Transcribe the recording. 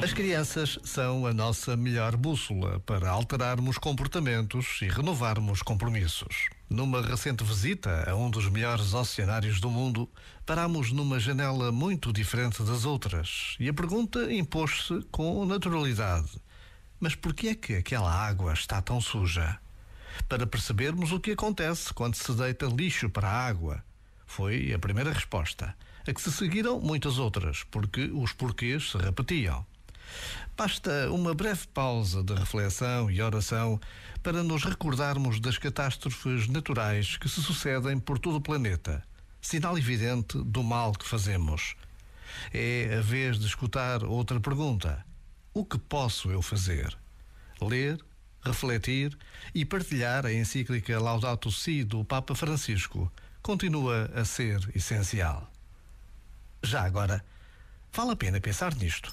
As crianças são a nossa melhor bússola para alterarmos comportamentos e renovarmos compromissos. Numa recente visita a um dos melhores oceanários do mundo, parámos numa janela muito diferente das outras e a pergunta impôs-se com naturalidade: Mas por que é que aquela água está tão suja? Para percebermos o que acontece quando se deita lixo para a água. Foi a primeira resposta, a que se seguiram muitas outras, porque os porquês se repetiam. Basta uma breve pausa de reflexão e oração para nos recordarmos das catástrofes naturais que se sucedem por todo o planeta, sinal evidente do mal que fazemos. É a vez de escutar outra pergunta: O que posso eu fazer? Ler, refletir e partilhar a encíclica Laudato Si do Papa Francisco continua a ser essencial. Já agora, vale a pena pensar nisto.